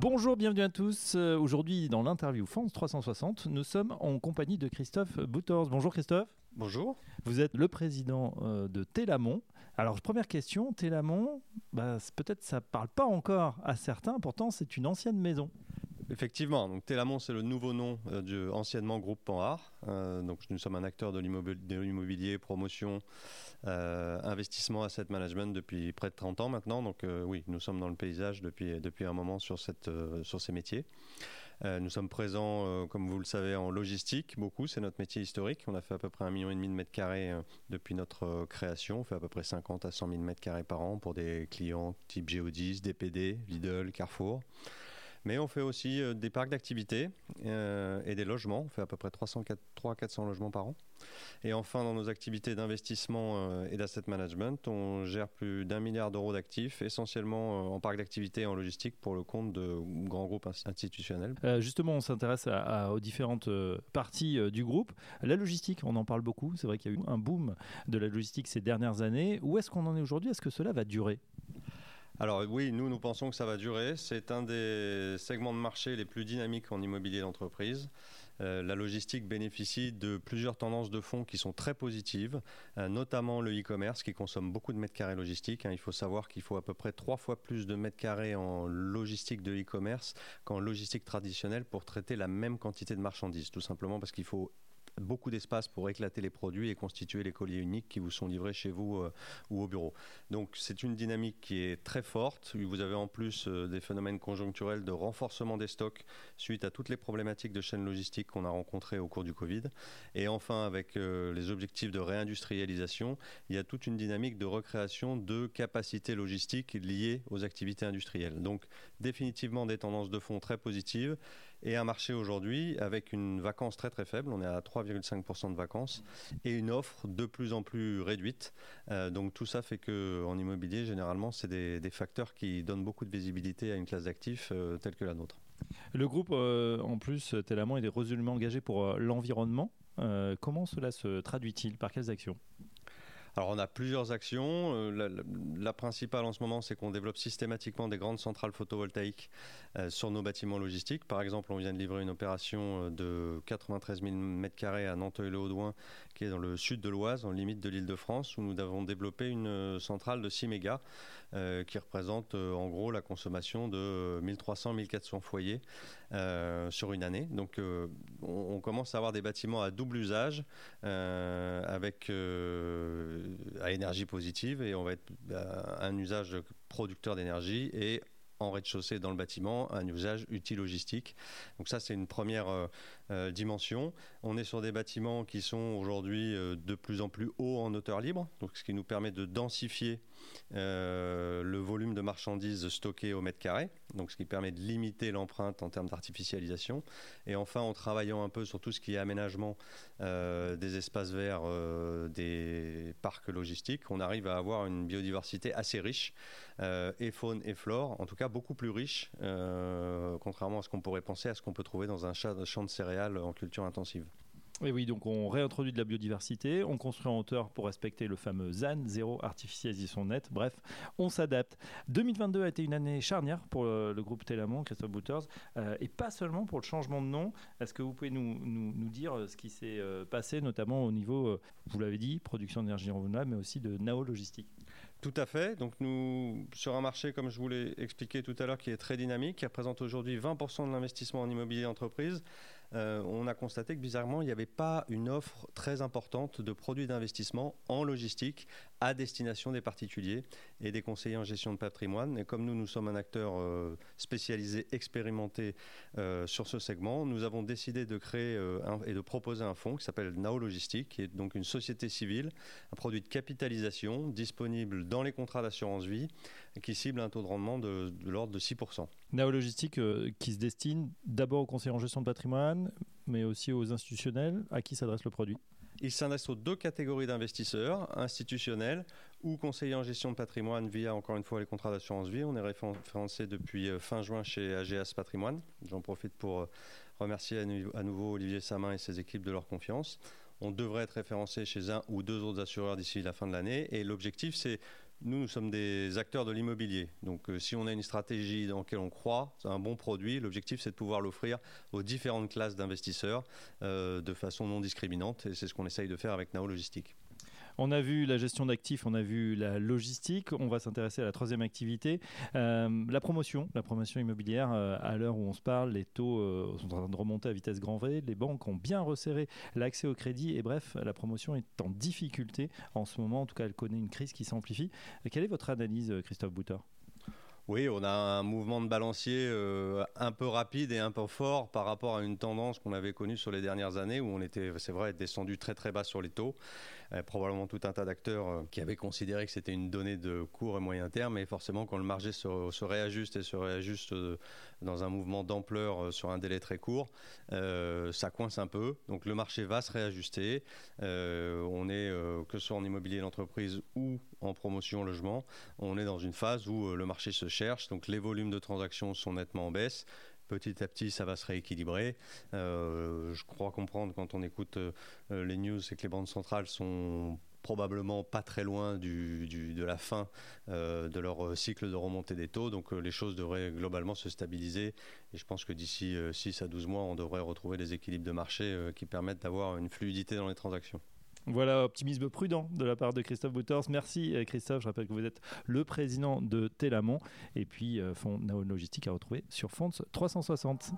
Bonjour, bienvenue à tous. Euh, Aujourd'hui, dans l'interview France 360, nous sommes en compagnie de Christophe Boutors. Bonjour Christophe. Bonjour. Vous êtes le président euh, de Télamon. Alors, première question, Télamon, bah, peut-être ça parle pas encore à certains, pourtant c'est une ancienne maison. Effectivement, donc Télamon, c'est le nouveau nom euh, du anciennement groupe Panhard. Euh, donc nous sommes un acteur de l'immobil- de l'immobilier, promotion, euh, investissement, asset management depuis près de 30 ans maintenant. Donc oui, nous sommes dans le paysage depuis, depuis un moment sur, cette, sur ces métiers. Nous sommes présents, comme vous le savez, en logistique, beaucoup. C'est notre métier historique. On a fait à peu près un million et demi de mètres carrés depuis notre création. On fait à peu près 50 à 100 000 mètres carrés par an pour des clients type Geodis, DPD, Lidl, Carrefour. Mais on fait aussi euh, des parcs d'activités euh, et des logements. On fait à peu près 300, 400 logements par an. Et enfin, dans nos activités d'investissement euh, et d'asset management, on gère plus d'un milliard d'euros d'actifs, essentiellement en parcs d'activités et en logistique pour le compte de grands groupes ins- institutionnels. Justement, on s'intéresse aux différentes parties du groupe. La logistique, on en parle beaucoup. C'est vrai qu'il y a eu un boom de la logistique ces dernières années. Où est-ce qu'on en est aujourd'hui? Est-ce que cela va durer? Alors oui, nous, nous pensons que ça va durer. C'est un des segments de marché les plus dynamiques en immobilier d'entreprise. Euh, la logistique bénéficie de plusieurs tendances de fonds qui sont très positives, euh, notamment le e-commerce qui consomme beaucoup de mètres carrés logistiques. hein. Il faut savoir qu'il faut à peu près trois fois plus de mètres carrés en logistique de e-commerce qu'en logistique traditionnelle pour traiter la même quantité de marchandises, tout simplement parce qu'il faut beaucoup d'espace pour éclater les produits et constituer les colliers uniques qui vous sont livrés chez vous euh, ou au bureau. Donc c'est une dynamique qui est très forte. Vous avez en plus euh, des phénomènes conjoncturels de renforcement des stocks suite à toutes les problématiques de chaîne logistique qu'on a rencontrées au cours du Covid. Et enfin, avec euh, les objectifs de réindustrialisation, il y a toute une dynamique de recréation de capacités logistiques liées aux activités industrielles. Donc définitivement des tendances de fond très positives et un marché aujourd'hui avec une vacance très très faible. On est à 3,5% de vacances et une offre de plus en plus réduite. Euh, donc tout ça fait que en immobilier, généralement, c'est des, des facteurs qui donnent beaucoup de visibilité à une classe d'actifs euh, telle que la nôtre. Le groupe, euh, en plus, Télamon, est résolument engagé pour l'environnement. Comment cela se traduit-il? Par quelles actions? Alors on a plusieurs actions. Euh, La, principale en ce moment, c'est qu'on développe systématiquement des grandes centrales photovoltaïques euh, sur nos bâtiments logistiques. Par exemple, on vient de livrer une opération euh, de 93 000 m2 à Nanteuil-le-Haudouin, qui est dans le sud de l'Oise, en limite de l'Île-de-France, où nous avons développé une centrale de 6 mégas qui représente en gros la consommation de 1300-1400 foyers sur une année. Donc on, commence à avoir des bâtiments à double usage avec euh, à énergie positive et on va être à un usage producteur d'énergie et en rez-de-chaussée dans le bâtiment, un usage utile logistique. Donc ça, c'est une première euh, euh, dimension. On est sur des bâtiments qui sont aujourd'hui de plus en plus hauts en hauteur libre, donc ce qui nous permet de densifier euh, le volume de marchandises stockées au mètre carré, donc ce qui permet de limiter l'empreinte en termes d'artificialisation. Et enfin, en travaillant un peu sur tout ce qui est aménagement euh, des espaces verts, euh, des parcs logistiques, on arrive à avoir une biodiversité assez riche, et faune et flore, en tout cas beaucoup plus riche, contrairement à ce qu'on pourrait penser, à ce qu'on peut trouver dans un cha- champ de céréales en culture intensive. Et oui, donc on réintroduit de la biodiversité, on construit en hauteur pour respecter le fameux ZAN, zéro artificialisation nette. Bref, on s'adapte. 2022 a été une année charnière pour le, groupe Télamon, Christophe Bouters, euh, et pas seulement pour le changement de nom. Est-ce que vous pouvez nous, nous- dire euh, ce qui s'est euh, passé, notamment au niveau, vous l'avez dit, production d'énergie renouvelable, mais aussi de Nao Logistique? Tout à fait. Donc nous, sur un marché, comme je vous l'ai expliqué tout à l'heure, qui est très dynamique, qui représente aujourd'hui 20% de l'investissement en immobilier d'entreprise, euh, on a constaté que bizarrement, il n'y avait pas une offre très importante de produits d'investissement en logistique à destination des particuliers et des conseillers en gestion de patrimoine. Et comme nous, nous sommes un acteur euh, spécialisé, expérimenté euh, sur ce segment, nous avons décidé de créer et de proposer un fonds qui s'appelle Nao Logistique, qui est donc une société civile, un produit de capitalisation disponible dans les contrats d'assurance vie qui cible un taux de rendement de, de l'ordre de 6%. Nao Logistique qui se destine d'abord aux conseillers en gestion de patrimoine, mais aussi aux institutionnels. À qui s'adresse le produit Il s'adresse aux deux catégories d'investisseurs, institutionnels ou conseillers en gestion de patrimoine via, encore une fois, les contrats d'assurance vie. On est référencé depuis euh, fin juin chez AGS Patrimoine. J'en profite pour euh, remercier à nou- à nouveau Olivier Samin et ses équipes de leur confiance. On devrait être référencé chez un ou deux autres assureurs d'ici la fin de l'année. Et l'objectif, c'est nous, nous sommes des acteurs de l'immobilier. Donc, si on a une stratégie dans laquelle on croit, c'est un bon produit, l'objectif, c'est de pouvoir l'offrir aux différentes classes d'investisseurs de façon non discriminante. Et c'est ce qu'on essaye de faire avec Nao Logistique. On a vu la gestion d'actifs, on a vu la logistique. On va s'intéresser à la troisième activité, euh, la promotion, la promotion immobilière. Euh, à l'heure où on se parle, les taux euh, sont en train de remonter à vitesse grand V. Les banques ont bien resserré l'accès au crédit et bref, la promotion est en difficulté en ce moment. En tout cas, elle connaît une crise qui s'amplifie. Quelle est votre analyse, Christophe Bouter oui, on a un mouvement de balancier euh, un peu rapide et un peu fort par rapport à une tendance qu'on avait connue sur les dernières années où on était, c'est vrai, descendu très très bas sur les taux. Euh, probablement tout un tas d'acteurs euh, qui avaient considéré que c'était une donnée de court et moyen terme, et forcément quand le marché se, réajuste et se réajuste dans un mouvement d'ampleur sur un délai très court, ça coince un peu. Donc le marché va se réajuster. on est que ce soit en immobilier d'entreprise ou en promotion logement, on est dans une phase où le marché se donc les volumes de transactions sont nettement en baisse. Petit à petit, ça va se rééquilibrer. Euh, je crois comprendre quand on écoute euh, les news, c'est que les banques centrales sont probablement pas très loin de la fin euh, de leur cycle de remontée des taux. Donc les choses devraient globalement se stabiliser. Et je pense que d'ici 6 à 12 mois, on devrait retrouver des équilibres de marché qui permettent d'avoir une fluidité dans les transactions. Voilà, optimisme prudent de la part de Christophe Bouters. Merci euh, Christophe, je rappelle que vous êtes le président de Télamont et puis euh, Fonds Nao Logistique à retrouver sur Fonds 360.